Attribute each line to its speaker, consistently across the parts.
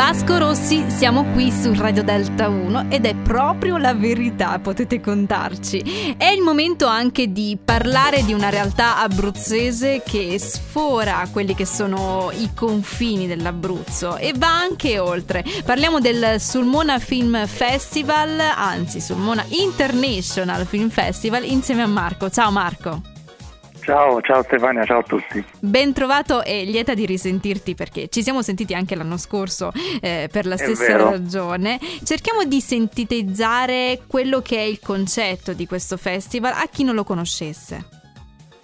Speaker 1: Vasco Rossi, siamo qui su Radio Delta 1 ed è proprio la verità, potete contarci. È il momento anche di parlare di una realtà abruzzese che sfora quelli che sono i confini dell'Abruzzo e va anche oltre. Parliamo del Sulmona Film Festival, anzi Sulmona International Film Festival insieme a Marco. Ciao Marco.
Speaker 2: Ciao, ciao Stefania, ciao a tutti.
Speaker 1: Ben trovato e lieta di risentirti perché ci siamo sentiti anche l'anno scorso eh, per la stessa ragione. Cerchiamo di sintetizzare quello che è il concetto di questo festival a chi non lo conoscesse.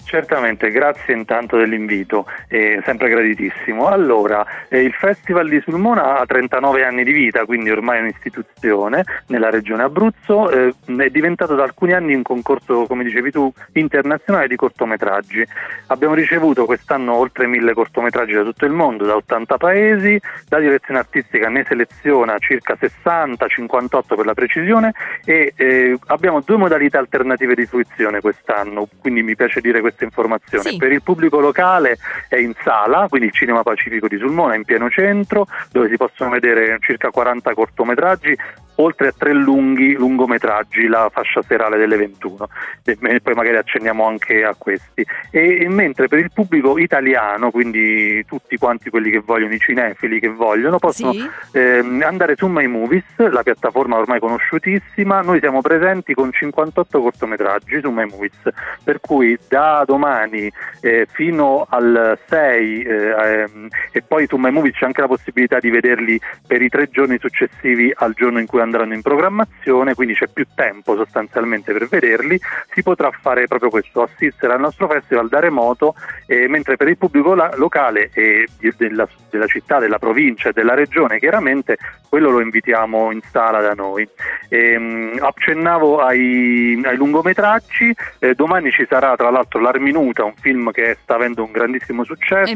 Speaker 2: Certamente, grazie intanto dell'invito, è sempre graditissimo. Allora, eh, il Festival di Sulmona ha 39 anni di vita, quindi ormai è un'istituzione nella regione Abruzzo, eh, è diventato da alcuni anni un concorso, come dicevi tu, internazionale di cortometraggi. Abbiamo ricevuto quest'anno oltre mille cortometraggi da tutto il mondo, da 80 paesi, la direzione artistica ne seleziona circa 60, 58 per la precisione e eh, abbiamo due modalità alternative di fruizione quest'anno, quindi mi piace dire questo questa informazione. Sì. Per il pubblico locale è in sala, quindi il Cinema Pacifico di Sulmona in pieno centro, dove si possono vedere circa 40 cortometraggi, oltre a tre lunghi lungometraggi, la fascia serale delle 21. E poi magari accenniamo anche a questi. E, e mentre per il pubblico italiano, quindi tutti quanti quelli che vogliono, i cinefili che vogliono, possono sì. ehm, andare su My Movies, la piattaforma ormai conosciutissima, noi siamo presenti con 58 cortometraggi su My Movies, per cui da domani eh, fino al 6 eh, ehm, e poi su My Movie c'è anche la possibilità di vederli per i tre giorni successivi al giorno in cui andranno in programmazione, quindi c'è più tempo sostanzialmente per vederli, si potrà fare proprio questo, assistere al nostro festival da remoto, eh, mentre per il pubblico la- locale e della, della, città, della provincia e della regione chiaramente quello lo invitiamo in sala da noi. Ehm, accennavo ai, ai lungometraggi, eh, domani ci sarà tra l'altro la Minuta, un film che sta avendo un grandissimo successo.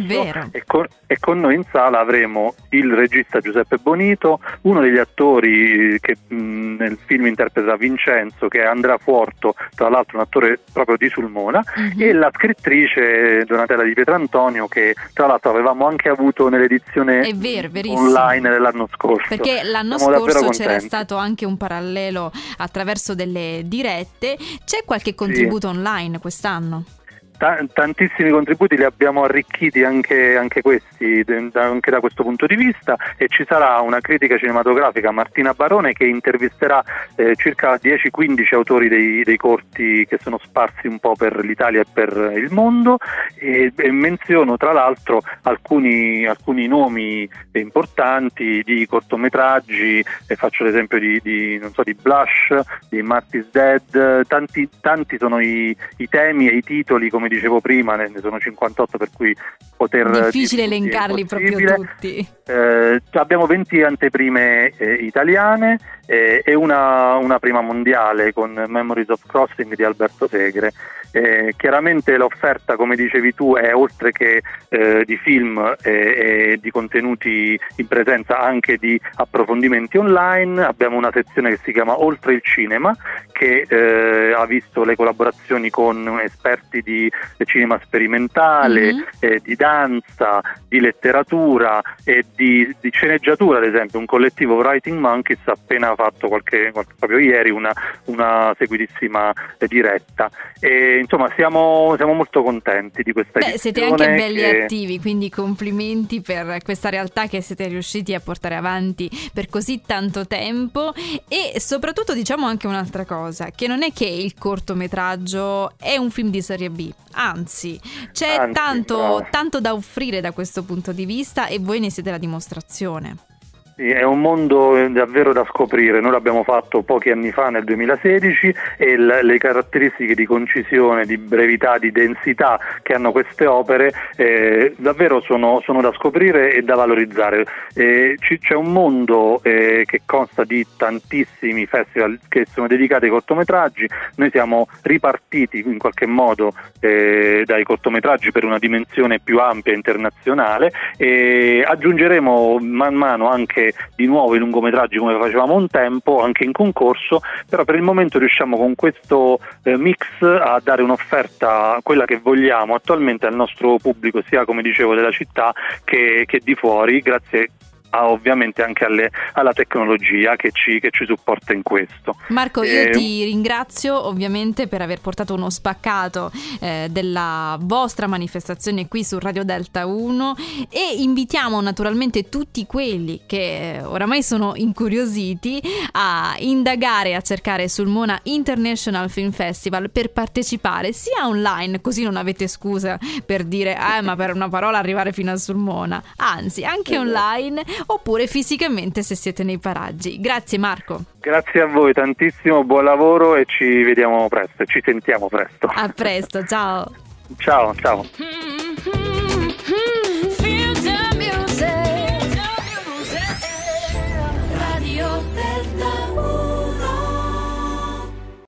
Speaker 2: E con, e con, noi in sala avremo il regista Giuseppe Bonito, uno degli attori che mh, nel film interpreta Vincenzo, che è Andrea Forto, tra l'altro un attore proprio di Sulmona, mm-hmm. e la scrittrice Donatella Di Pietrantonio, che tra l'altro avevamo anche avuto nell'edizione
Speaker 1: vero,
Speaker 2: online dell'anno scorso.
Speaker 1: Perché l'anno Siamo scorso c'era stato anche un parallelo attraverso delle dirette. C'è qualche contributo sì. online quest'anno?
Speaker 2: Tantissimi contributi li abbiamo arricchiti anche, anche questi, anche da questo punto di vista e ci sarà una critica cinematografica Martina Barone che intervisterà eh, circa 10-15 autori dei, dei, corti che sono sparsi un po' per l'Italia e per il mondo e, e menziono tra l'altro alcuni, alcuni, nomi importanti di cortometraggi, e faccio l'esempio di, di, so, di Blush, di Marty's Dead, tanti, tanti sono i, i temi e i titoli come dicevo prima, ne sono 58 per cui poter...
Speaker 1: Difficile elencarli proprio tutti.
Speaker 2: Eh, abbiamo 20 anteprime eh, italiane eh, e una, una, prima mondiale con Memories of Crossing di Alberto Segre. Eh, chiaramente l'offerta, come dicevi tu, è oltre che eh, di film e di contenuti in presenza anche di approfondimenti online. Abbiamo una sezione che si chiama Oltre il cinema, che eh, ha visto le collaborazioni con esperti di cinema sperimentale, mm-hmm. di danza, di letteratura e di, di, sceneggiatura, ad esempio. Un collettivo Writing Monkeys ha appena fatto qualche, qualche, proprio ieri una, una seguitissima diretta. E, insomma siamo, siamo, molto contenti di questa
Speaker 1: Beh, siete anche belli che... attivi, quindi complimenti per questa realtà che siete riusciti a portare avanti per così tanto tempo e soprattutto diciamo anche un'altra cosa, che non è che il cortometraggio è un film di serie B, anzi c'è anzi, tanto, tanto da offrire da questo punto di vista e voi ne siete la dimostrazione.
Speaker 2: È un mondo eh, davvero da scoprire, noi l'abbiamo fatto pochi anni fa nel 2016 e le caratteristiche di concisione, di brevità, di densità che hanno queste opere eh, davvero sono, sono, da scoprire e da valorizzare. Eh, c'è un mondo eh, che consta di tantissimi festival che sono dedicati ai cortometraggi, noi siamo ripartiti in qualche modo eh, dai cortometraggi per una dimensione più ampia internazionale e aggiungeremo man mano anche di nuovo i lungometraggi come facevamo un tempo, anche in concorso, però per il momento riusciamo con questo eh, mix a dare un'offerta, quella che vogliamo attualmente al nostro pubblico, sia come dicevo della città che, che di fuori, grazie a, ovviamente anche alle, alla tecnologia che ci, che ci, supporta in questo.
Speaker 1: Marco, io eh, ti ringrazio ovviamente per aver portato uno spaccato eh, della vostra manifestazione qui su Radio Delta 1 e invitiamo naturalmente tutti quelli che eh, oramai sono incuriositi a indagare, a cercare sul Mona International Film Festival per partecipare sia online, così non avete scusa per dire eh ma per una parola arrivare fino a Sulmona, anzi anche esatto. online oppure fisicamente se siete nei paraggi. Grazie Marco.
Speaker 2: Grazie a voi tantissimo, buon lavoro e ci vediamo presto, ci sentiamo presto.
Speaker 1: A presto, ciao.
Speaker 2: ciao, ciao.